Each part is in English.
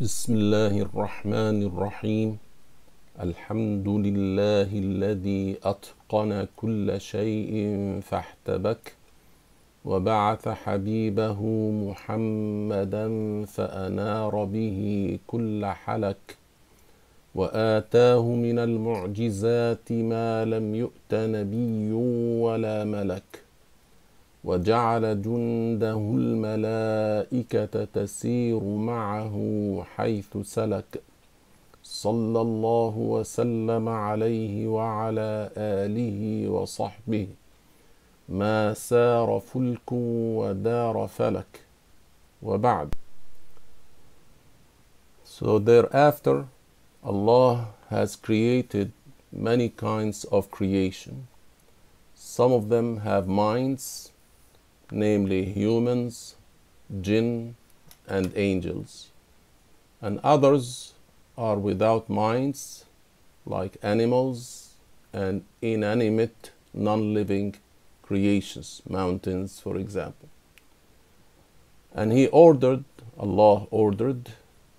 بسم الله الرحمن الرحيم الحمد لله الذي أتقن كل شيء فاحتبك وبعث حبيبه محمدا فأنار به كل حلك وآتاه من المعجزات ما لم يؤت نبي ولا ملك وجعل جنده الملائكة تسير معه حيث سلك. صلى الله وسلم عليه وعلى آله وصحبه. ما سار فلك ودار فلك. وبعد. So thereafter Allah has created many kinds of creation. Some of them have minds, namely humans, jinn, and angels. And others are without minds, like animals and inanimate, non living creations, mountains, for example. And He ordered, Allah ordered,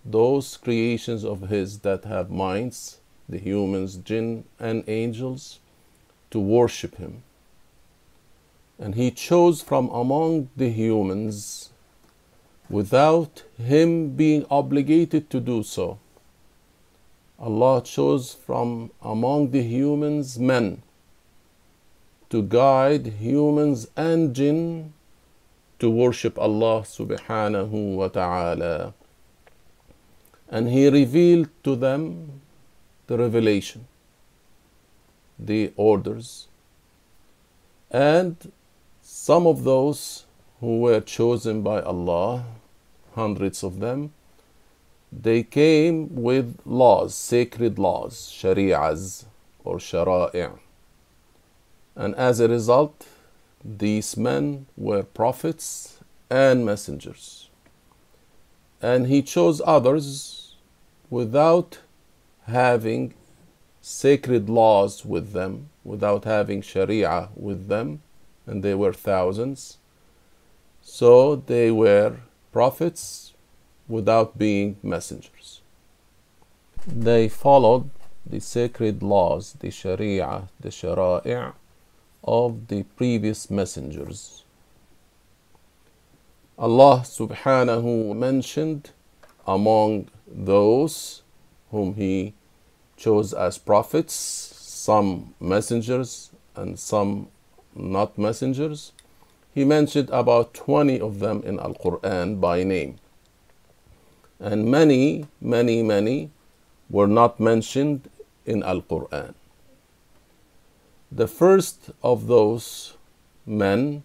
those creations of His that have minds, the humans, jinn, and angels, to worship Him. And He chose from among the humans without Him being obligated to do so. Allah chose from among the humans men to guide humans and jinn to worship Allah subhanahu wa ta'ala. And He revealed to them the revelation, the orders, and some of those who were chosen by Allah, hundreds of them, they came with laws, sacred laws, shari'as or shara'i'. And as a result, these men were prophets and messengers. And he chose others without having sacred laws with them, without having sharia with them, and they were thousands. So they were prophets without being messengers. They followed the sacred laws, the sharia, the shara'i' of the previous messengers. Allah subhanahu mentioned among those whom He chose as prophets, some messengers and some not messengers. He mentioned about 20 of them in Al Quran by name. And many, many, many were not mentioned in Al Quran. The first of those men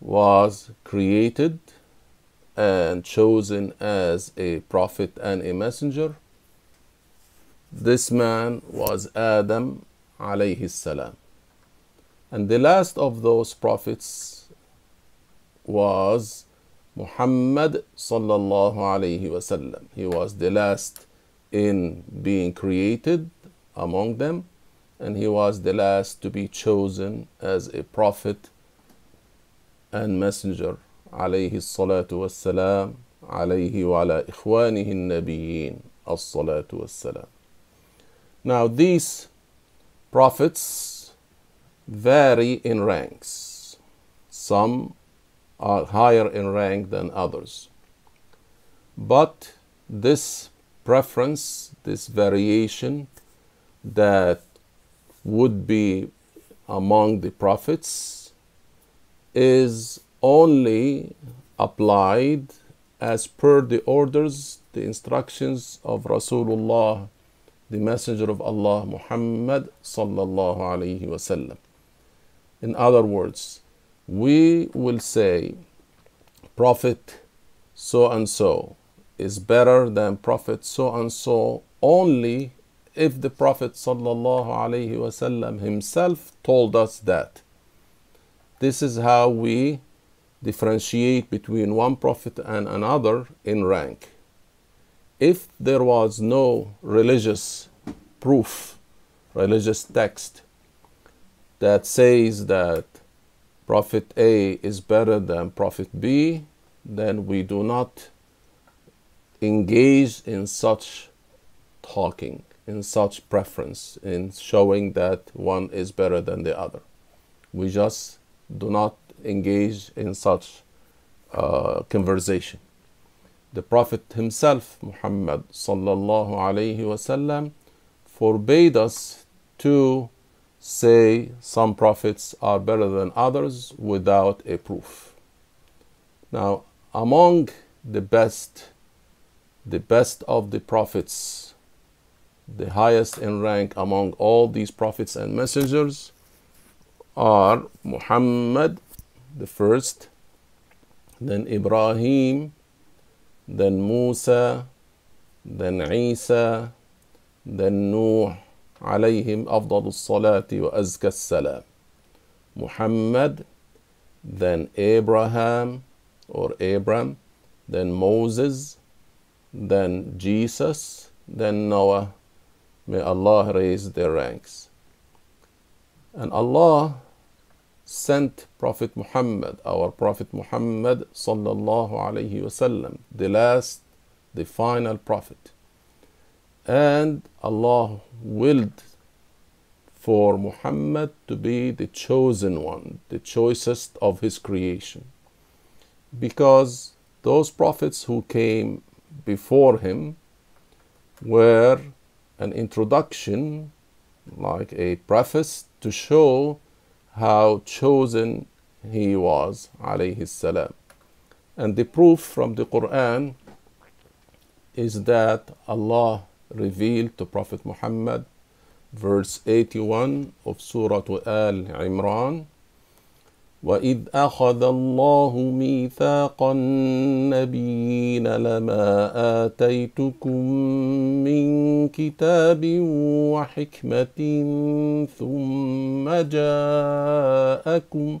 was created and chosen as a prophet and a messenger. This man was Adam alayhi salam. And the last of those prophets was Muhammad sallallahu alayhi wasallam. He was the last in being created among them, and he was the last to be chosen as a prophet and messenger عليه الصلاة والسلام عليه وعلى إخوانه النبيين الصلاة والسلام Now these prophets vary in ranks. Some are higher in rank than others. But this preference, this variation that would be among the prophets is only applied as per the orders, the instructions of Rasulullah, the Messenger of Allah, Muhammad sallallahu alayhi wasallam. In other words, we will say Prophet so and so is better than Prophet so and so only if the Prophet sallallahu alayhi wasallam himself told us that. This is how we differentiate between one prophet and another in rank. If there was no religious proof, religious text that says that Prophet A is better than Prophet B, then we do not engage in such talking, in such preference, in showing that one is better than the other. We just do not engage in such uh, conversation. The Prophet himself, Muhammad sallallahu alaihi wasallam, forbade us to say some prophets are better than others without a proof. Now, among the best, the best of the prophets, the highest in rank among all these prophets and messengers are Muhammad, the first, then Ibrahim, then Musa, then Isa, then Nuh, عليهم أفضل الصلاة وأزكى السلام. Muhammad, then Abraham or Abram, then Moses, then Jesus, then Noah. May Allah raise their ranks. And Allah sent Prophet Muhammad, our Prophet Muhammad sallallahu alayhi wasallam, the last, the final prophet. And Allah willed for Muhammad to be the chosen one, the choicest of his creation. Because those prophets who came before him were an introduction, like a preface, to show how chosen he was, alayhi salam. And the proof from the Quran is that Allah revealed to Prophet Muhammad, verse 81 of Surah Al Imran. وإذ أخذ الله ميثاق النبيين لما آتيتكم من كتاب وحكمة ثم جاءكم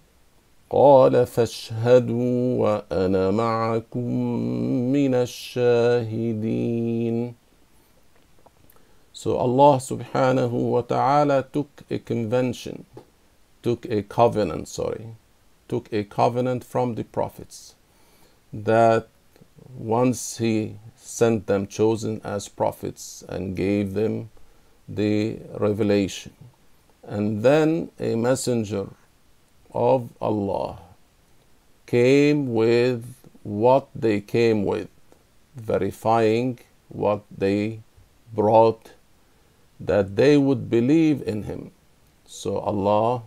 قال فاشهدوا وأنا معكم من الشاهدين So Allah subhanahu wa ta'ala took a convention, took a covenant, sorry, took a covenant from the prophets that once he sent them chosen as prophets and gave them the revelation and then a messenger of Allah came with what they came with verifying what they brought that they would believe in him. So Allah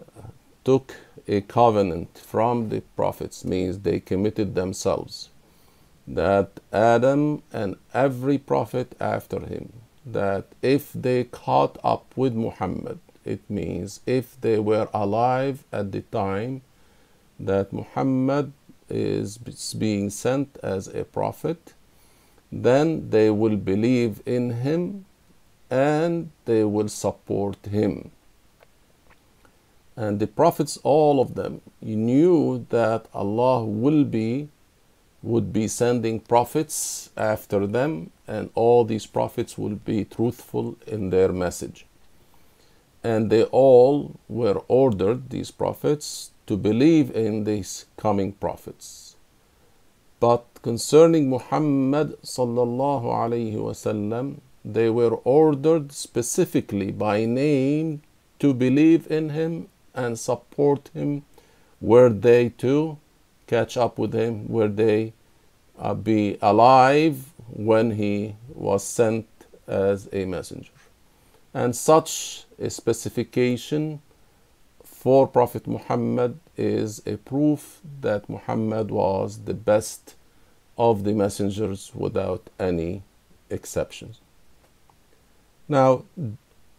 uh, took a covenant from the prophets means they committed themselves that Adam and every prophet after him, that if they caught up with Muhammad, it means if they were alive at the time that Muhammad is being sent as a prophet, then they will believe in him and they will support him. And the prophets, all of them, knew that Allah will be would be sending prophets after them, and all these prophets will be truthful in their message. And they all were ordered, these prophets, to believe in these coming prophets. But concerning Muhammad sallallahu they were ordered specifically by name to believe in him and support him were they to catch up with him? Were they uh, be alive when he was sent as a messenger? And such specification for Prophet Muhammad is a proof that Muhammad was the best of the messengers without any exceptions. Now,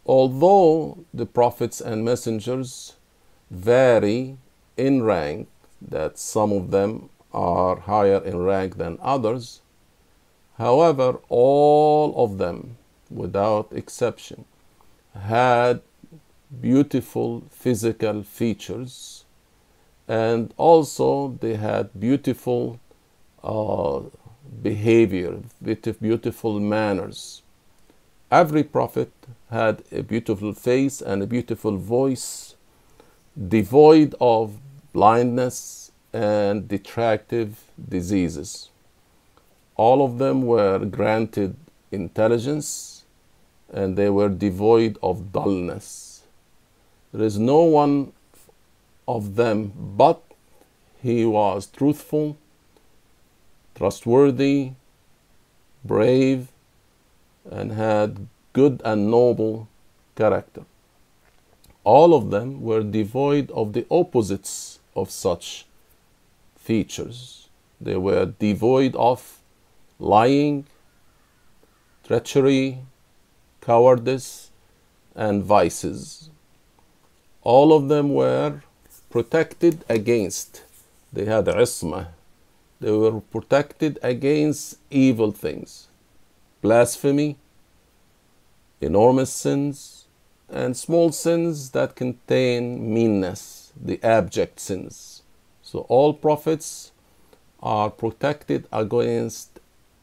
although the prophets and messengers vary in rank, that some of them are higher in rank than others. However, all of them without exception, had beautiful physical features and also they had beautiful uh, behavior, beautiful manners. Every prophet had a beautiful face and a beautiful voice, devoid of blindness and detractive diseases. All of them were granted intelligence and they were devoid of dullness. There is no one of them but he was truthful, trustworthy, brave, and had good and noble character. All of them were devoid of the opposites of such features. They were devoid of lying, treachery, cowardice, and vices. All of them were protected against. They had isma. They were protected against evil things, blasphemy, enormous sins, and small sins that contain meanness, the abject sins. So all prophets are protected against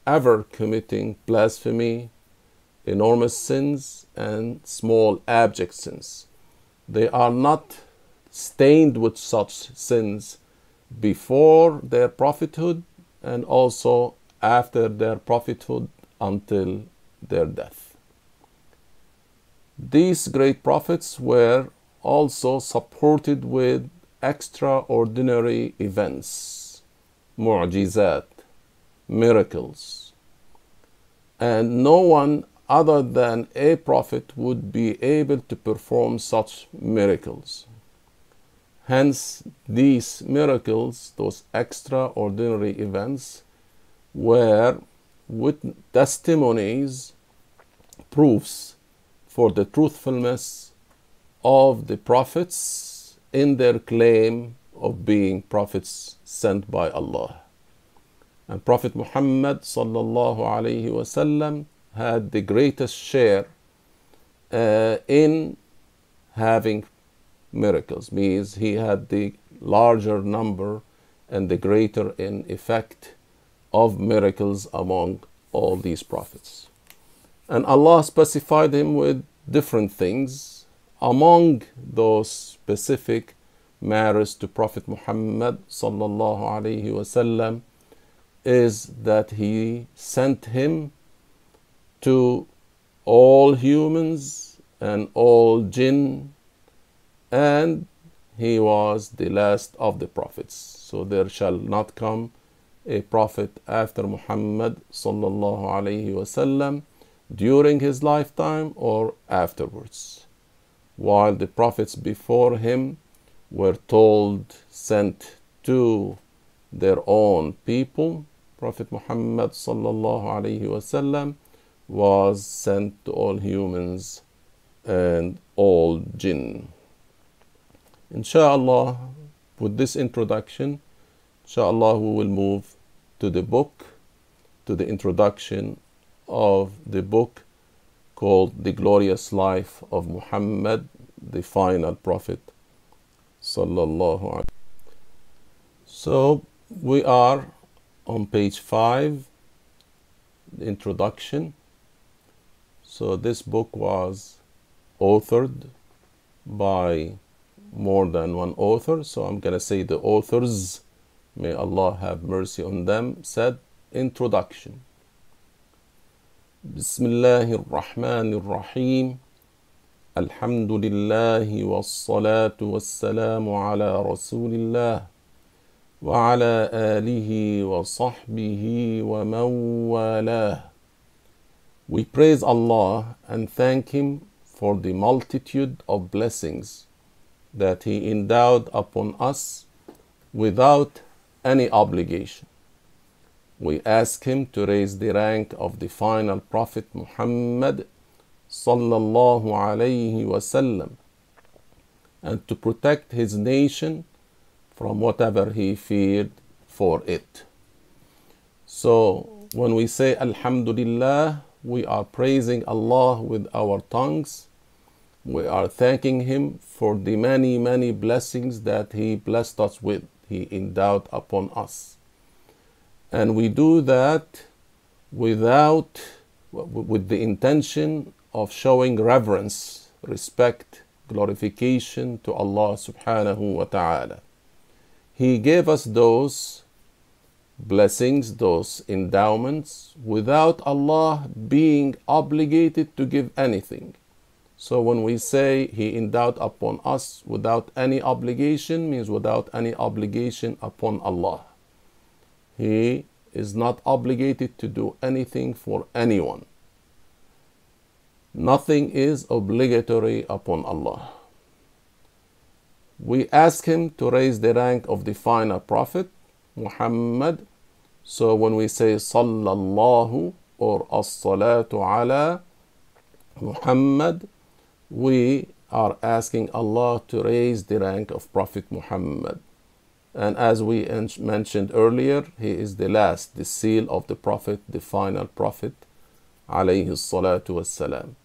ever committing blasphemy, enormous sins, and small abject sins. They are not stained with such sins before their prophethood and also after their prophethood until their death. These great prophets were also supported with extraordinary events, mu'jizat, miracles. And no one other than a prophet would be able to perform such miracles. Hence, these miracles, those extraordinary events, were with testimonies, proofs for the truthfulness of the prophets in their claim of being prophets sent by Allah. And Prophet Muhammad sallallahu alaihi wasallam had the greatest share uh, in having miracles means he had the larger number and the greater in effect of miracles among all these prophets. And Allah specified him with different things. Among those specific matters to Prophet Muhammad sallallahu alaihi wasallam is that he sent him to all humans and all jinn and he was the last of the prophets. So there shall not come a prophet after Muhammad sallallahu alaihi wasallam during his lifetime or afterwards. While the prophets before him were told, sent to their own people, Prophet Muhammad sallallahu alaihi wasallam was sent to all humans and all jinn. Inshallah, with this introduction, inshallah, we will move to the book, to the introduction of the book called The Glorious Life of Muhammad, the Final Prophet. Sallallahu So, we are on page 5, the introduction. So, this book was authored by more than one author, so I'm going to say the authors, may Allah have mercy on them, said introduction. بسم الله الرحمن الرحيم الحمد لله والصلاة والسلام على رسول الله وعلى آله وصحبه ومن والاه we praise Allah and thank Him for the multitude of blessings that He endowed upon us without any obligation. We ask Him to raise the rank of the final Prophet Muhammad sallallahu alayhi wasallam and to protect his nation from whatever he feared for it. So when we say Alhamdulillah, we are praising Allah with our tongues. We are thanking Him for the many, many blessings that He blessed us with, He endowed upon us. And we do that without, with the intention of showing reverence, respect, glorification to Allah subhanahu wa ta'ala. He gave us those blessings, those endowments, without Allah being obligated to give anything. So when we say He endowed upon us without any obligation, means without any obligation upon Allah. He is not obligated to do anything for anyone. Nothing is obligatory upon Allah. We ask Him to raise the rank of the final Prophet, Muhammad. So when we say Sallallahu or As-Salatu ala Muhammad, we are asking Allah to raise the rank of Prophet Muhammad. And as we mentioned earlier, he is the last, the seal of the Prophet, the final Prophet, alayhi salatu wassalam.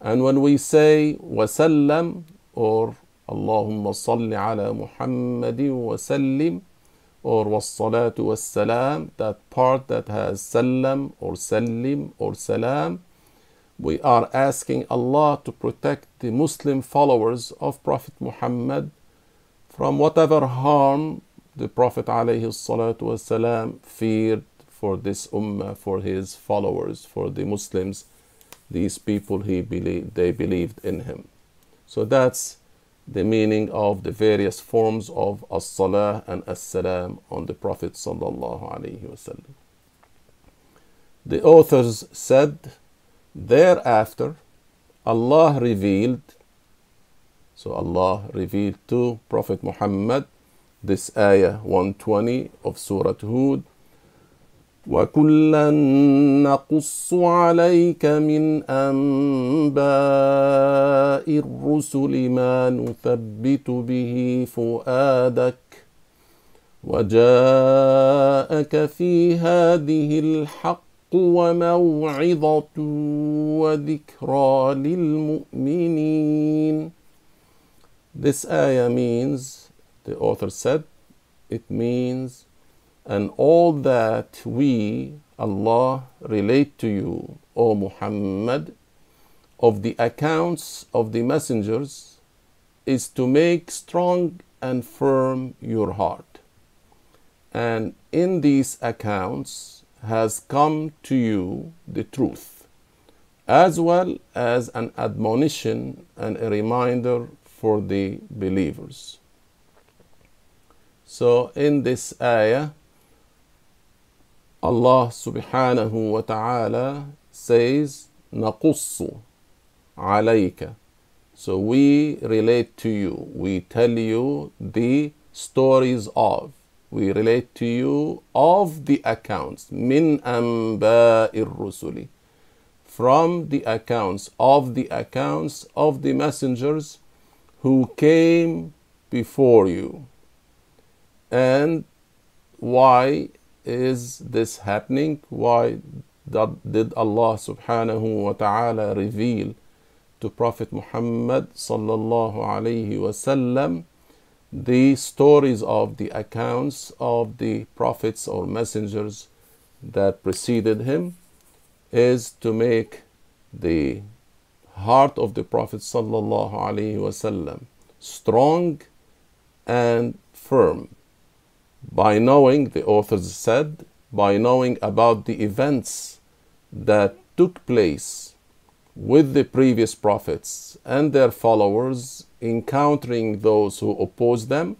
And when we say wasallam or Allahumma salli ala Muhammadin wasallim or wassalatu wassalam, that part that has salam or sallim or salam, we are asking Allah to protect the Muslim followers of Prophet Muhammad from whatever harm the Prophet والسلام, feared for this ummah, for his followers, for the Muslims, these people he believed, they believed in him. So that's the meaning of the various forms of as-salah and as-salam on the Prophet sallallahu. The authors said, thereafter, Allah revealed, so Allah revealed to Prophet Muhammad this ayah 120 of Surah Hud. وكلا نقص عليك من أنباء الرسل ما نثبت به فؤادك وجاءك في هذه الحق وموعظة وذكرى للمؤمنين. This ayah means the author said, it means, and all that we, Allah, relate to you, O Muhammad, of the accounts of the messengers, is to make strong and firm your heart. And in these accounts has come to you the truth, as well as an admonition and a reminder for the believers. So in this ayah, Allah subhanahu wa ta'ala says, نقص عليك. So we relate to you, we tell you the stories of, we relate to you of the accounts, min أنباء الرسل, from the accounts of the accounts of the messengers who came before you. And why is this happening? Why did Allah subhanahu wa ta'ala reveal to Prophet Muhammad sallallahu alayhi wasallam the stories of the accounts of the prophets or messengers that preceded him is to make the heart of the Prophet sallallahu alayhi wasallam strong and firm by knowing, the authors said, by knowing about the events that took place with the previous prophets and their followers encountering those who opposed them,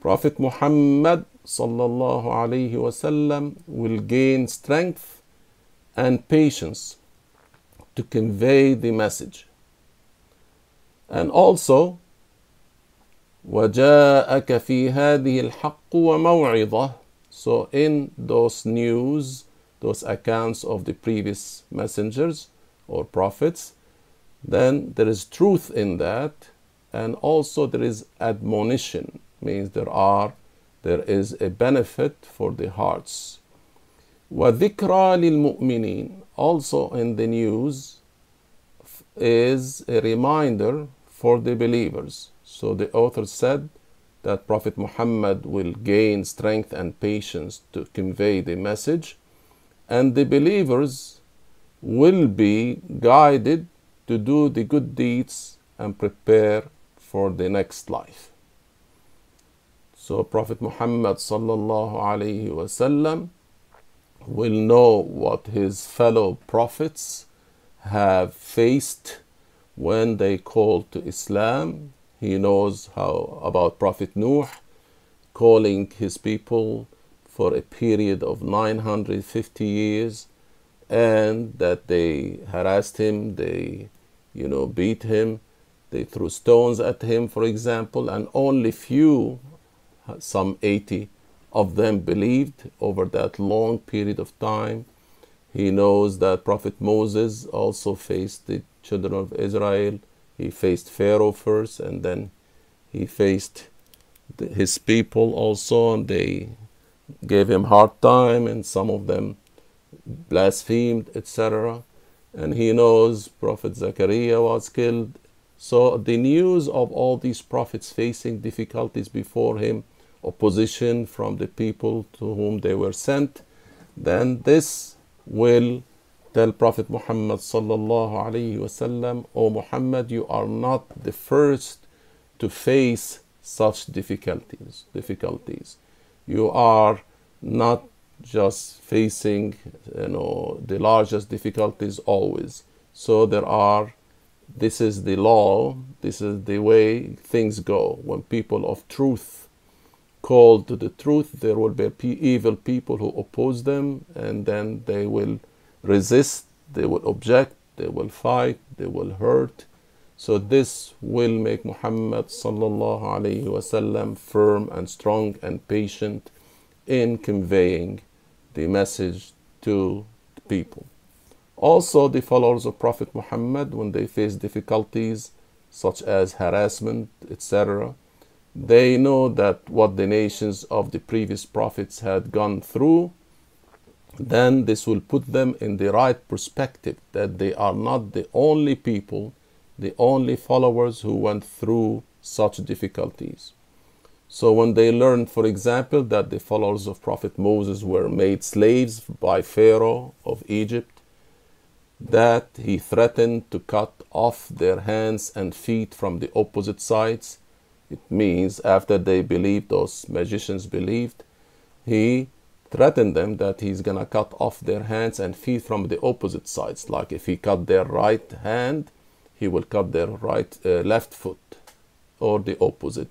Prophet Muhammad sallallahu alaihi wasallam will gain strength and patience to convey the message. And also وجاءك في هذه الحق وموعظة So in those news, those accounts of the previous messengers or prophets, then there is truth in that, and also there is admonition, means there are there is a benefit for the hearts. وذكرى للمؤمنين also in the news is a reminder for the believers. So the author said that Prophet Muhammad will gain strength and patience to convey the message, and the believers will be guided to do the good deeds and prepare for the next life. So Prophet Muhammad sallallahu alaihi wasallam will know what his fellow prophets have faced when they called to Islam. He knows how about Prophet Nuh calling his people for a period of 950 years and that they harassed him, they you know beat him, they threw stones at him for example and only few some 80 of them believed over that long period of time. He knows that Prophet Moses also faced the children of Israel. He faced Pharaoh first, and then he faced his people also, and they gave him hard time, and some of them blasphemed, etc. And he knows Prophet Zechariah was killed. So the news of all these prophets facing difficulties before him opposition from the people to whom they were sent, then this will tell Prophet Muhammad sallallahu alaihi wasallam, O Muhammad, you are not the first to face such difficulties. Difficulties. You are not just facing, you know, the largest difficulties always. So there are. This is the law. This is the way things go when people of truth call to the truth, there will be evil people who oppose them, and then they will resist, they will object, they will fight, they will hurt. So this will make Muhammad sallallahu alaihi wasallam firm and strong and patient in conveying the message to the people. Also, the followers of Prophet Muhammad, when they face difficulties such as harassment, etc., they know that what the nations of the previous prophets had gone through, then this will put them in the right perspective that they are not the only people, the only followers who went through such difficulties. So when they learn, for example, that the followers of Prophet Moses were made slaves by Pharaoh of Egypt, that he threatened to cut off their hands and feet from the opposite sides, it means after they believed, those magicians believed, he threatened them that he's gonna cut off their hands and feet from the opposite sides. Like if he cut their right hand, he will cut their right uh, left foot or the opposite.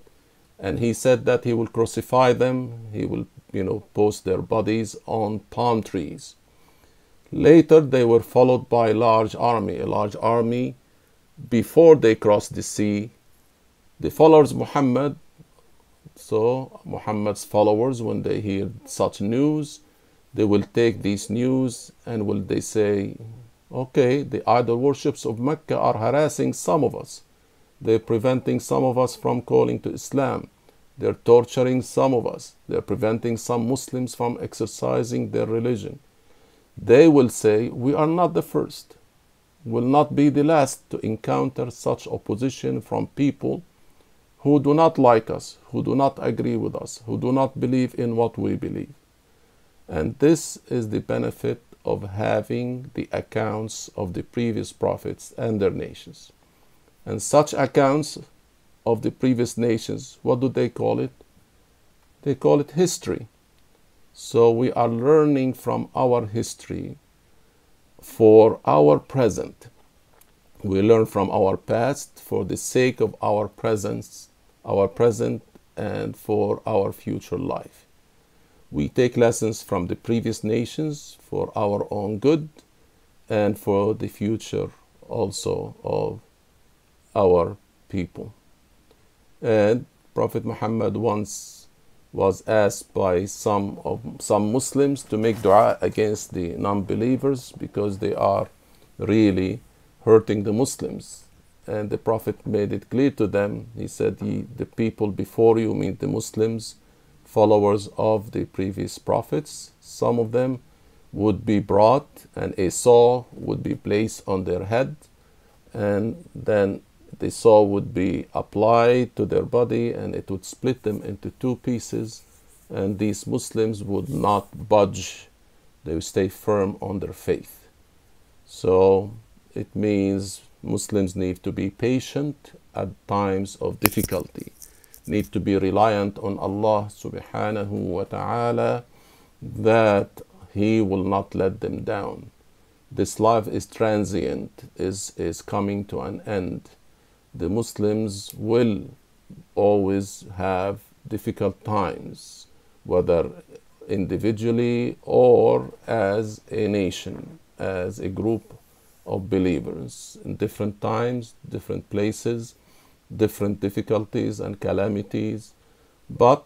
And he said that he will crucify them. He will, you know, post their bodies on palm trees. Later, they were followed by a large army. A large army before they crossed the sea the followers of Muhammad, so Muhammad's followers, when they hear such news, they will take these news and will they say, okay, the idol worships of Mecca are harassing some of us. They're preventing some of us from calling to Islam. They're torturing some of us. They're preventing some Muslims from exercising their religion. They will say, we are not the first, will not be the last to encounter such opposition from people who do not like us, who do not agree with us, who do not believe in what we believe. And this is the benefit of having the accounts of the previous prophets and their nations. And such accounts of the previous nations, what do they call it? They call it history. So we are learning from our history for our present. We learn from our past for the sake of our present our present, and for our future life. We take lessons from the previous nations for our own good and for the future also of our people. And Prophet Muhammad once was asked by some of some Muslims to make dua against the non-believers because they are really hurting the Muslims and the Prophet made it clear to them. He said, The people before you mean the Muslims, followers of the previous prophets. Some of them would be brought and a saw would be placed on their head and then the saw would be applied to their body and it would split them into two pieces and these muslims would not budge they would stay firm on their faith so it means muslims need to be patient at times of difficulty need to be reliant on allah subhanahu wa ta'ala that he will not let them down. This life is transient, is, is coming to an end. The Muslims will always have difficult times, whether individually or as a nation, as a group of believers. In different times, different places, different difficulties and calamities. But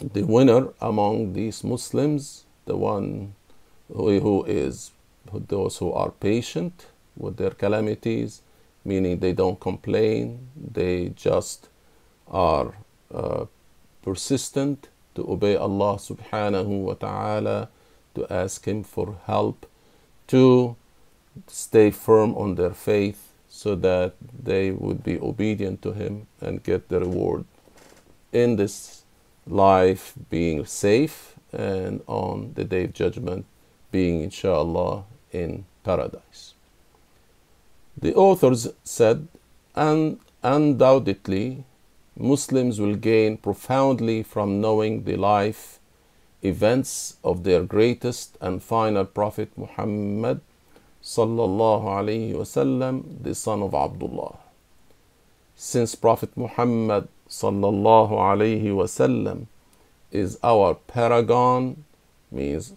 the winner among these Muslims the one who is those who are patient with their calamities, meaning they don't complain, they just are uh, persistent to obey Allah subhanahu wa ta'ala, to ask Him for help, to stay firm on their faith so that they would be obedient to Him and get the reward in this life being safe and on the day of judgment being inshallah in paradise. The authors said, and undoubtedly Muslims will gain profoundly from knowing the life events of their greatest and final prophet Muhammad sallallahu alaihi wasallam the son of Abdullah since prophet Muhammad sallallahu alaihi wasallam is our paragon, means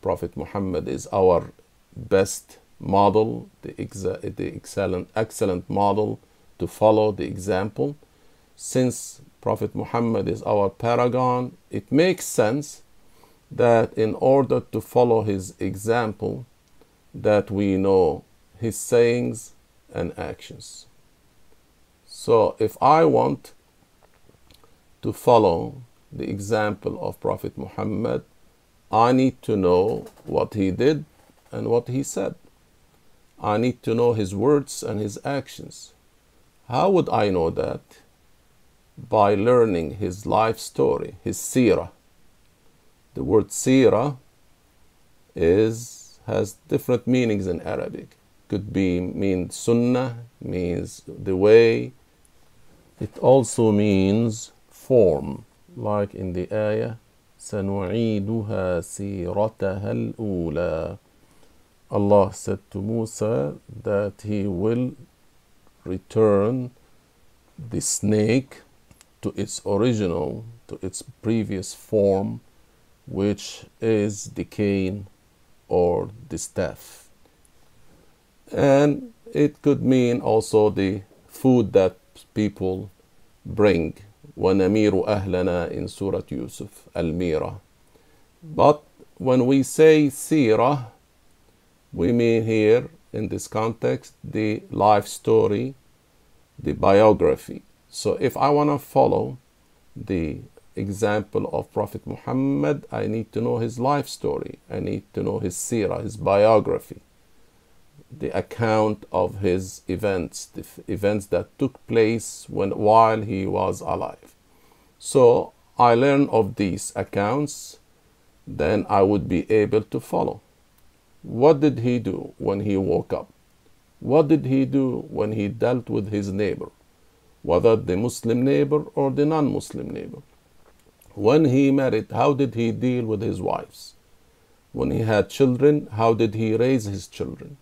Prophet Muhammad is our best model, the, exa- the excellent, excellent model to follow the example. Since Prophet Muhammad is our paragon, it makes sense that in order to follow his example, that we know his sayings and actions. So if I want to follow the example of Prophet Muhammad, I need to know what he did and what he said. I need to know his words and his actions. How would I know that? By learning his life story, his seerah. The word seerah is has different meanings in Arabic. Could be mean sunnah, means the way. It also means form like in the ayah سنعيدها سيرتها الأولى Allah said to Musa that he will return the snake to its original, to its previous form, which is the cane or the staff. And it could mean also the food that people bring ونمير أهلنا in Surah Yusuf, Al-Mira. But when we say seerah, we mean here in this context the life story, the biography. So if I want to follow the example of Prophet Muhammad, I need to know his life story. I need to know his seerah, his biography the account of his events, the events that took place when while he was alive. So I learn of these accounts, then I would be able to follow. What did he do when he woke up? What did he do when he dealt with his neighbor, whether the Muslim neighbor or the non Muslim neighbor? When he married, how did he deal with his wives? When he had children, how did he raise his children?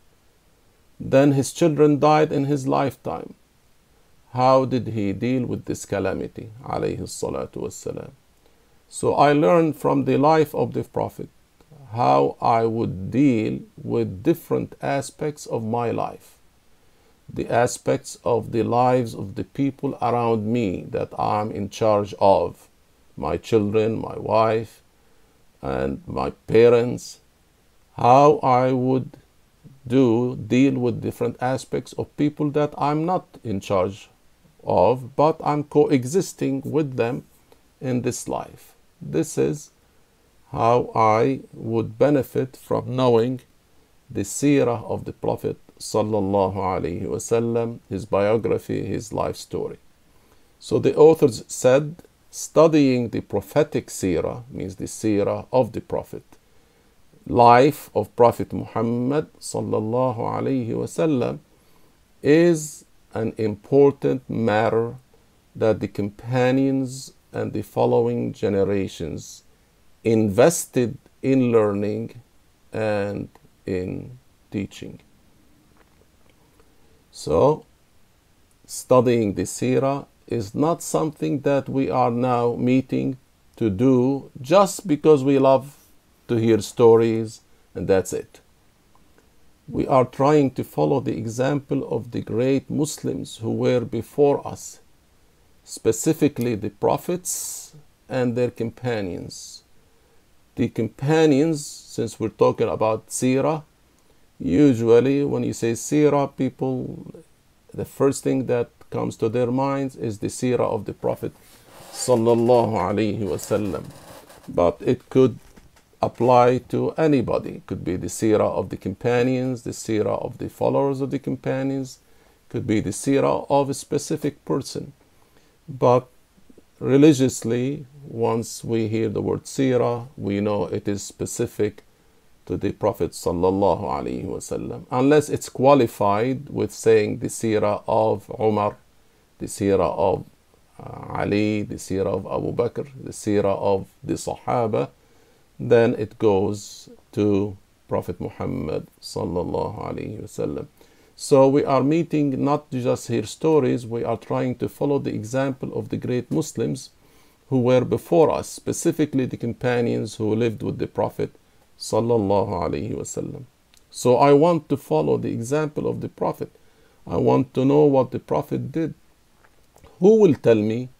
Then his children died in his lifetime. How did he deal with this calamity? So I learned from the life of the Prophet how I would deal with different aspects of my life, the aspects of the lives of the people around me that I'm in charge of my children, my wife, and my parents, how I would do deal with different aspects of people that I'm not in charge of, but I'm coexisting with them in this life. This is how I would benefit from knowing the seerah of the Prophet sallallahu alaihi wasallam, his biography, his life story. So the authors said, studying the prophetic seerah means the seerah of the Prophet, life of Prophet Muhammad sallallahu alaihi wasallam, is an important matter that the companions and the following generations invested in learning and in teaching. So, studying the Sirah is not something that we are now meeting to do just because we love to hear stories and that's it. We are trying to follow the example of the great Muslims who were before us, specifically the prophets and their companions. The companions, since we're talking about Sirah, usually when you say Sirah, people, the first thing that comes to their minds is the Sirah of the Prophet sallallahu alaihi wasallam. But it could apply to anybody. It could be the Sirah of the companions, the Sirah of the followers of the companions, could be the Sirah of a specific person. But religiously, once we hear the word Sirah, we know it is specific to the Prophet sallallahu alaihi wasallam, unless it's qualified with saying the Sirah of Umar, the Sirah of uh, Ali, the Sirah of Abu Bakr, the Sirah of the Sahaba, then it goes to Prophet Muhammad sallallahu alaihi wasallam. So we are meeting not just hear stories, we are trying to follow the example of the great Muslims who were before us, specifically the companions who lived with the Prophet sallallahu wasallam. So I want to follow the example of the Prophet. I want to know what the Prophet did. Who will tell me?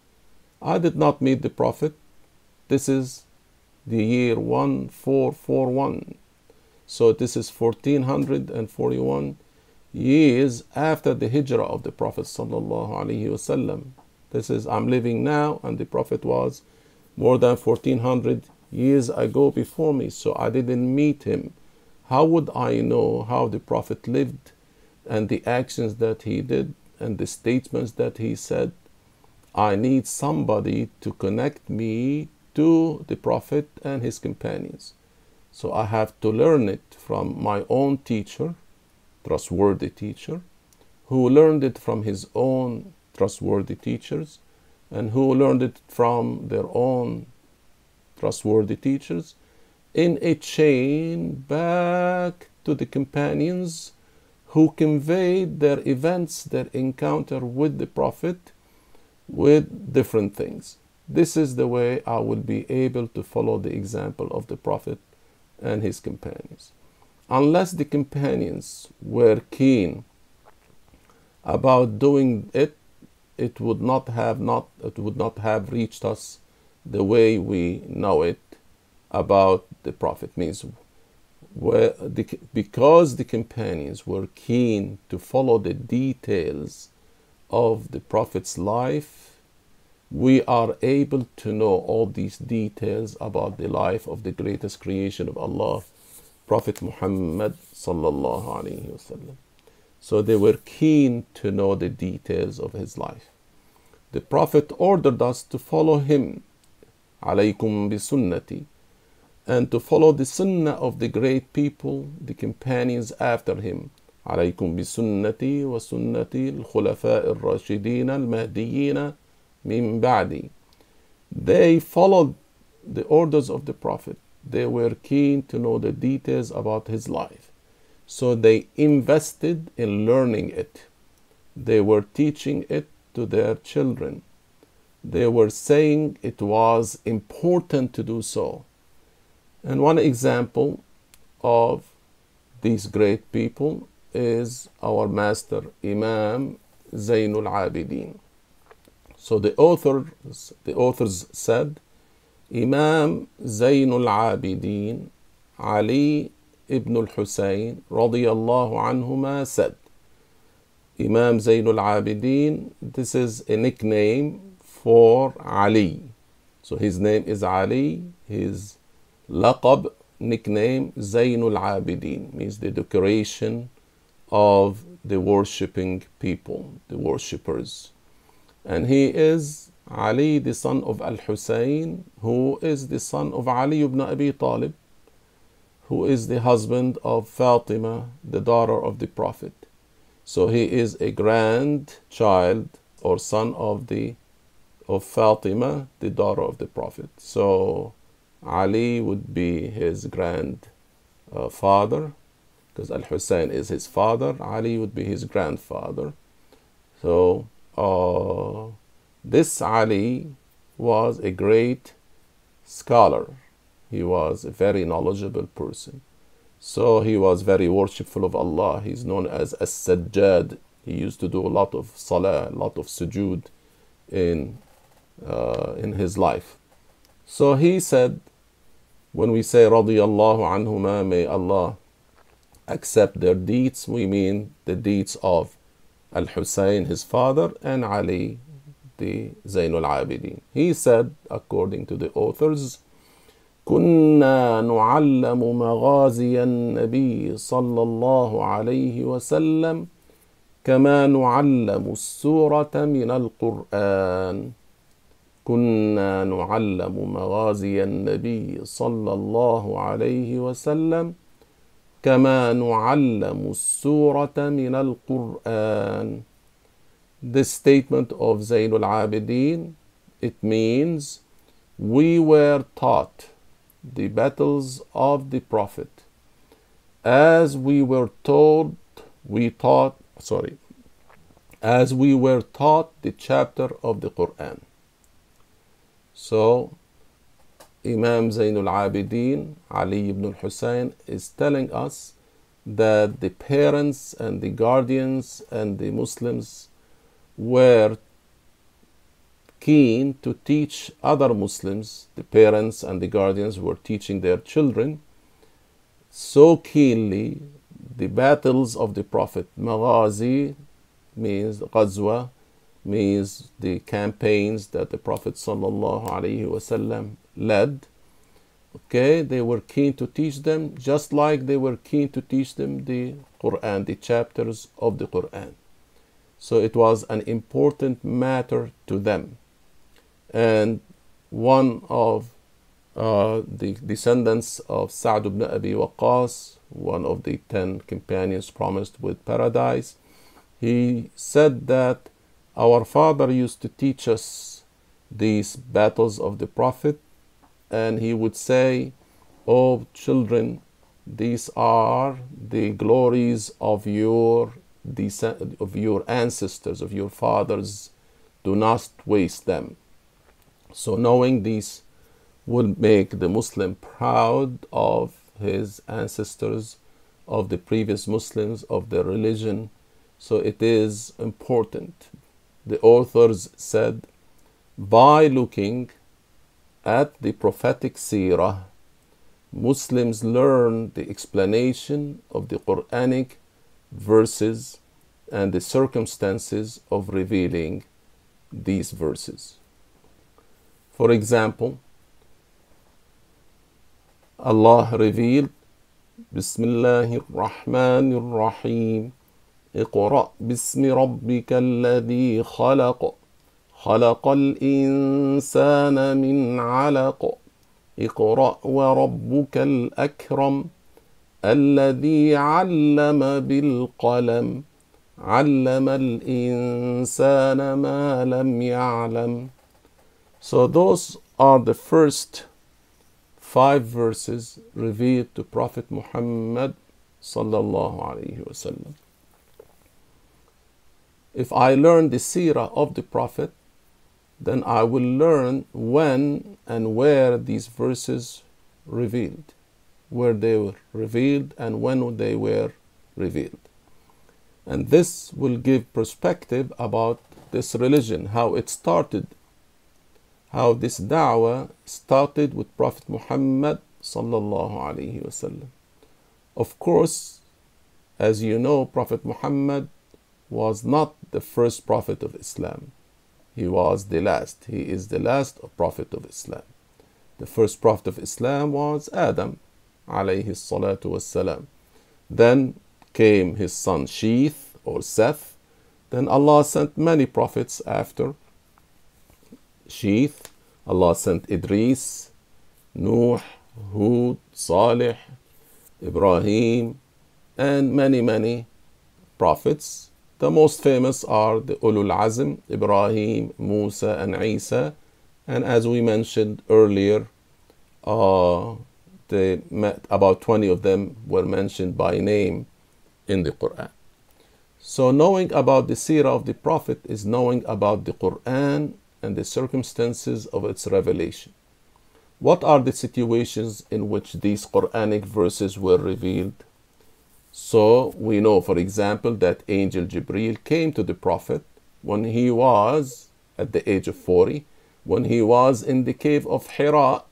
I did not meet the Prophet. This is the year 1441. So this is 1441 years after the hijrah of the Prophet sallallahu alaihi wasallam. This is I'm living now, and the Prophet was more than 1400 years ago before me, so I didn't meet him. How would I know how the Prophet lived and the actions that he did and the statements that he said? I need somebody to connect me to the Prophet and his companions. So I have to learn it from my own teacher, trustworthy teacher, who learned it from his own trustworthy teachers, and who learned it from their own trustworthy teachers, in a chain back to the companions who conveyed their events, their encounter with the Prophet with different things. This is the way I will be able to follow the example of the Prophet and his companions. Unless the companions were keen about doing it, it would not have not it would not have reached us the way we know it about the Prophet means where the, because the companions were keen to follow the details of the Prophet's life, we are able to know all these details about the life of the greatest creation of Allah, Prophet Muhammad sallallahu alaihi wasallam. So they were keen to know the details of his life. The Prophet ordered us to follow him عليكم بسنتي and to follow the sunnah of the great people, the companions after him. عليكم بسنتي وسنة الخلفاء الراشدين المهديين من بعدي. They followed the orders of the Prophet. They were keen to know the details about his life. So they invested in learning it. They were teaching it to their children they were saying it was important to do so. And one example of these great people is our master Imam Zainul Abidin. So the authors, the authors said, Imam Zainul Abidin Ali ibn al-Husayn radiyallahu anhuma said, Imam Zainul Abidin, this is a nickname for Ali. So his name is Ali, his Laqab, nickname, Zainul Abidin, means the decoration of the worshipping people, the worshippers. And he is Ali, the son of Al Hussein, who is the son of Ali ibn Abi Talib, who is the husband of Fatima, the daughter of the Prophet. So he is a grandchild or son of the of Fatima, the daughter of the Prophet. So Ali would be his grandfather, because Al Hussein is his father. Ali would be his grandfather. So uh, this Ali was a great scholar. He was a very knowledgeable person. So he was very worshipful of Allah. He's known as As-Sajjad. He used to do a lot of salah, a lot of sujood in, uh, in his life. So he said, when we say radiyallahu anhuma, may Allah accept their deeds, we mean the deeds of Al Hussein, his father, and Ali, the Zainul Abidin. He said, according to the authors, كنا نعلم مغازي النبي صلى الله عليه وسلم كما نعلم السورة من القرآن كنا نعلم مغازي النبي صلى الله عليه وسلم كما نعلم السورة من القرآن The statement of Zainul Abidin it means we were taught the battles of the Prophet as we were told we taught sorry as we were taught the chapter of the Quran so Imam Zainul Abidin, Ali ibn al-Hussein, is telling us that the parents and the guardians and the Muslims were keen to teach other Muslims, the parents and the guardians were teaching their children so keenly the battles of the Prophet. Maghazi means Ghazwa, means the campaigns that the Prophet wasallam led. Okay, they were keen to teach them just like they were keen to teach them the Quran, the chapters of the Quran. So it was an important matter to them. And one of uh, the descendants of Sa'd ibn Abi Waqqas, one of the ten companions promised with paradise, he said that our father used to teach us these battles of the Prophet, and he would say, Oh, children, these are the glories of your of your ancestors, of your fathers. Do not waste them. So, knowing this will make the Muslim proud of his ancestors, of the previous Muslims, of their religion. So, it is important the authors said, by looking at the prophetic seerah, Muslims learn the explanation of the Quranic verses and the circumstances of revealing these verses. For example, Allah revealed Bismillahir Rahmanir Rahim اقرأ باسم ربك الذي خلق. خلق الإنسان من علق. اقرأ وربك الأكرم الذي علم بالقلم. علم الإنسان ما لم يعلم. So those are the first five verses revealed to Prophet Muhammad sallallahu alayhi wa sallam. If I learn the seerah of the Prophet, then I will learn when and where these verses revealed, where they were revealed and when they were revealed. And this will give perspective about this religion, how it started, how this da'wah started with Prophet Muhammad sallallahu alaihi wasallam. Of course, as you know, Prophet Muhammad was not the first prophet of Islam. He was the last. He is the last prophet of Islam. The first prophet of Islam was Adam, alayhi salatu. Then came his son Sheeth or Seth. Then Allah sent many prophets after Sheeth. Allah sent Idris, Nuh, Hud, Salih, Ibrahim, and many, many prophets. The most famous are the Ulul Azm, Ibrahim, Musa, and Isa. And as we mentioned earlier, uh, they met, about 20 of them were mentioned by name in the Quran. So, knowing about the seerah of the Prophet is knowing about the Quran and the circumstances of its revelation. What are the situations in which these Quranic verses were revealed? So, we know, for example, that Angel Jibril came to the Prophet when he was at the age of 40, when he was in the cave of Hira,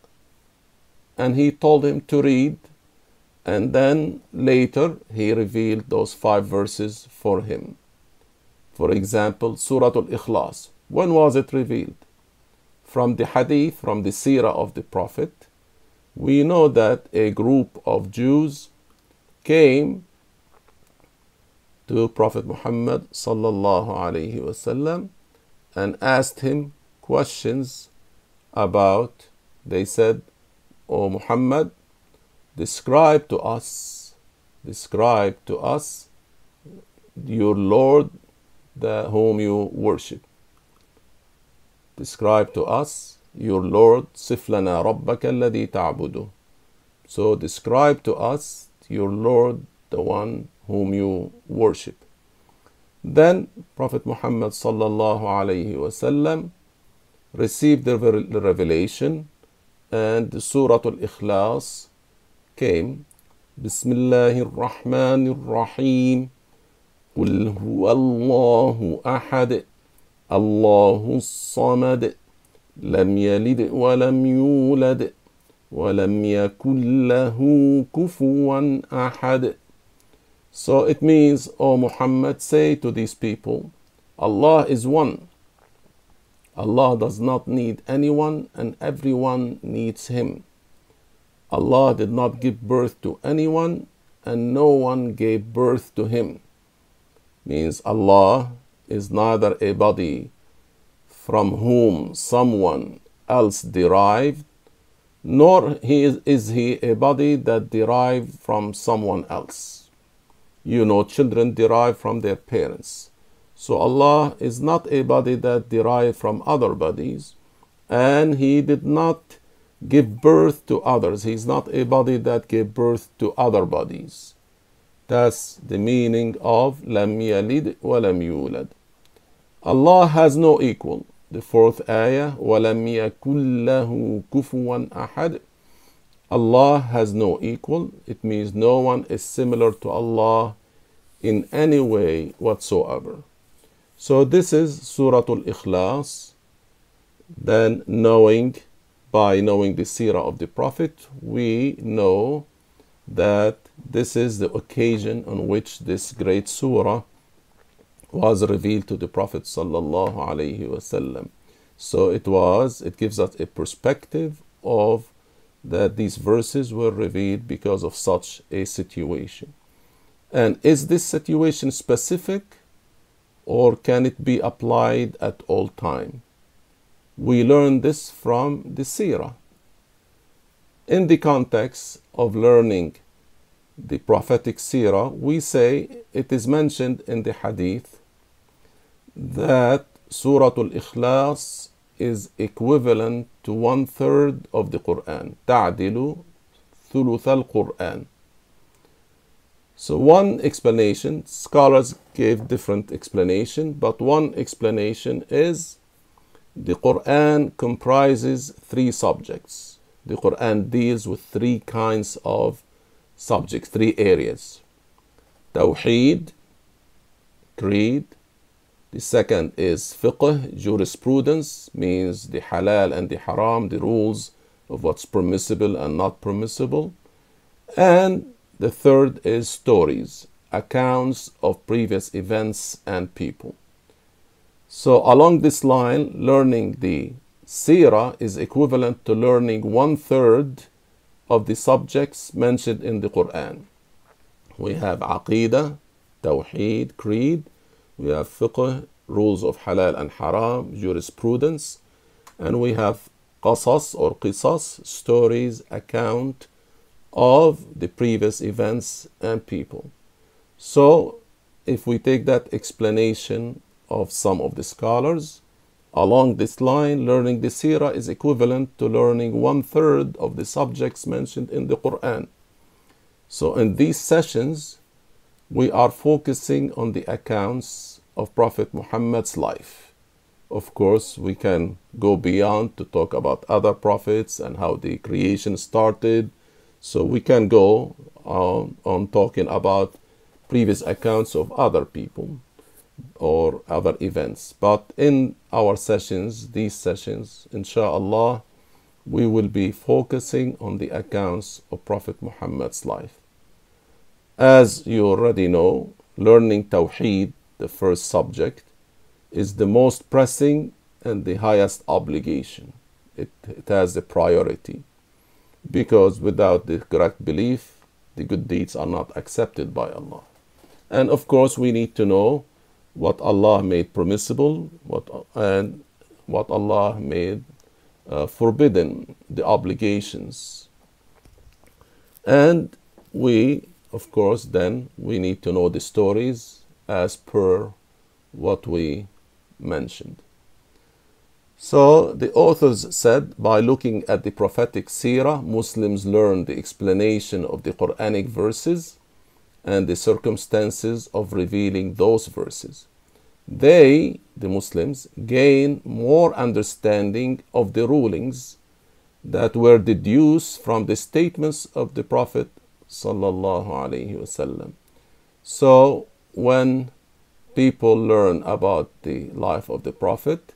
and he told him to read and then later he revealed those five verses for him. For example, Surah Al Ikhlas. When was it revealed? From the hadith, from the seerah of the Prophet, we know that a group of Jews came to Prophet Muhammad sallallahu alaihi wasallam and asked him questions about they said O Muhammad describe to us describe to us your lord the whom you worship. Describe to us your lord siflana rabbaka alladhi ta'budu. So describe to us your lord the one whom you worship then prophet muhammad sallallahu alaihi wasallam received the revelation and surah al-ikhlas came بسم الله الرحمن الرحيم قل هو الله أحد الله الصمد لم يلد ولم يولد ولم يكن له كفوا أحد So it means, O Muhammad, say to these people, Allah is one. Allah does not need anyone and everyone needs Him. Allah did not give birth to anyone and no one gave birth to him. Means Allah is neither a body from whom someone else derived, nor is, he a body that derived from someone else You know, children derive from their parents. So Allah is not a body that derived from other bodies, and He did not give birth to others. He's not a body that gave birth to other bodies. That's the meaning of lam yalid wa lam yulad. Allah has no equal. The fourth ayah ولم يكن له كفوا أحد Allah has no equal. It means no one is similar to Allah in any way whatsoever. So this is Surah Al-Ikhlas. Then knowing by knowing the seerah of the Prophet, we know that this is the occasion on which this great surah was revealed to the Prophet sallallahu alaihi wasallam. So it was, it gives us a perspective of that these verses were revealed because of such a situation. And is this situation specific or can it be applied at all time? We learn this from the Sirah. In the context of learning the prophetic Sirah, we say it is mentioned in the Hadith that Surah Al Ikhlas is equivalent to one third of the Quran. تعدل ثلث القرآن. so one explanation, scholars gave different explanation, but one explanation is the Quran comprises three subjects. The Quran deals with three kinds of subjects, three areas. Tawheed, creed. The second is fiqh, jurisprudence, means the halal and the haram, the rules of what's permissible and not permissible. And the third is stories, accounts of previous events and people. So, along this line, learning the Sirah is equivalent to learning one third of the subjects mentioned in the Quran. We have Aqidah, Tawheed, Creed, we have Fiqh, rules of Halal and Haram, jurisprudence, and we have Qasas or Qisas, stories, account of the previous events and people. So, if we take that explanation of some of the scholars, along this line, learning the Sirah is equivalent to learning one third of the subjects mentioned in the Quran. So, in these sessions, we are focusing on the accounts of Prophet Muhammad's life. Of course, we can go beyond to talk about other prophets and how the creation started. So, we can go on, on talking about previous accounts of other people or other events. But in our sessions, these sessions, inshallah, we will be focusing on the accounts of Prophet Muhammad's life. As you already know, learning Tawheed, the first subject, is the most pressing and the highest obligation. It, it has the priority because without the correct belief, the good deeds are not accepted by Allah. And of course, we need to know what Allah made permissible what, and what Allah made uh, forbidden, the obligations. And we, of course, then we need to know the stories as per what we mentioned. So the authors said by looking at the prophetic seerah, Muslims learn the explanation of the Quranic verses and the circumstances of revealing those verses. They, the Muslims, gain more understanding of the rulings that were deduced from the statements of the Prophet sallallahu alaihi wasallam. So when people learn about the life of the Prophet,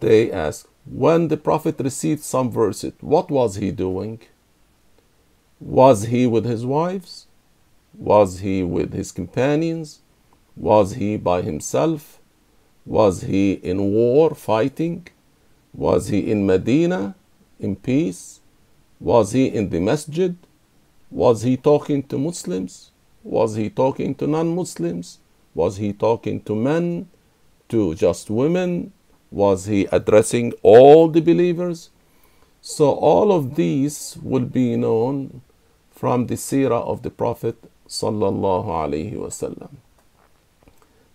they ask, when the Prophet received some verses, what was he doing? Was he with his wives? Was he with his companions? Was he by himself? Was he in war fighting? Was he in Medina in peace? Was he in the masjid? Was he talking to Muslims? Was he talking to non Muslims? Was he talking to men, to just women? Was he addressing all the believers? So, all of these will be known from the seerah of the Prophet sallallahu alaihi wasallam.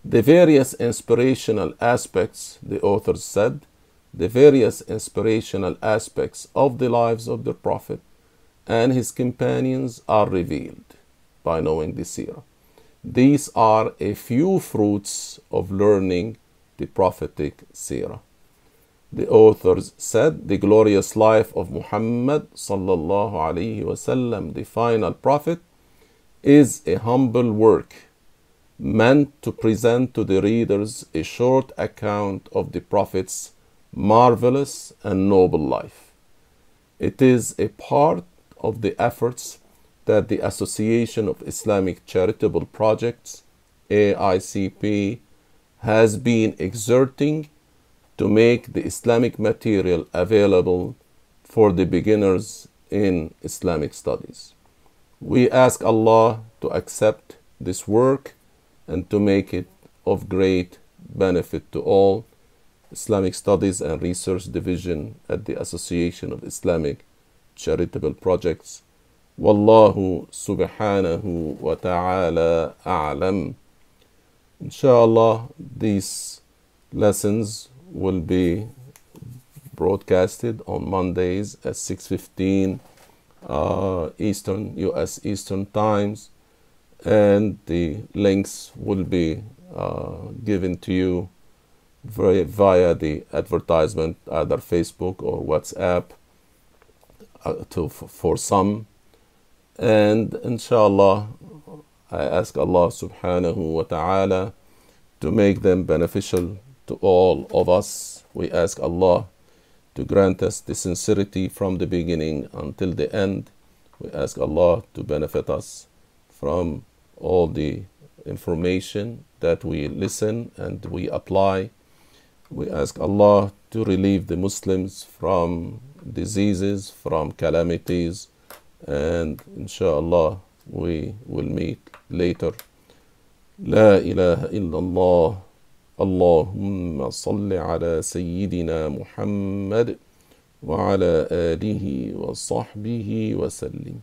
The various inspirational aspects, the authors said, the various inspirational aspects of the lives of the Prophet and his companions are revealed by knowing the seerah. These are a few fruits of learning the prophetic seerah. The authors said the glorious life of Muhammad sallallahu alaihi wasallam, the final prophet, is a humble work meant to present to the readers a short account of the Prophet's marvelous and noble life. It is a part of the efforts that the Association of Islamic Charitable Projects, AICP, has been exerting to make the Islamic material available for the beginners in Islamic studies. We ask Allah to accept this work and to make it of great benefit to all. Islamic Studies and Research Division at the Association of Islamic Charitable Projects. Wallahu subhanahu wa ta'ala a'lam. Inshallah, these lessons will be broadcasted on Mondays at 6.15 uh, Eastern, U.S. Eastern Times, and the links will be uh, given to you via, the advertisement, either Facebook or WhatsApp, uh, to for some. And inshallah, I ask Allah subhanahu wa ta'ala to make them beneficial to all of us. We ask Allah to grant us the sincerity from the beginning until the end. We ask Allah to benefit us from all the information that we listen and we apply. We ask Allah to relieve the Muslims from diseases, from calamities, and inshallah we will meet later. لا إله إلا الله اللهم صل على سيدنا محمد وعلى آله وصحبه وسلم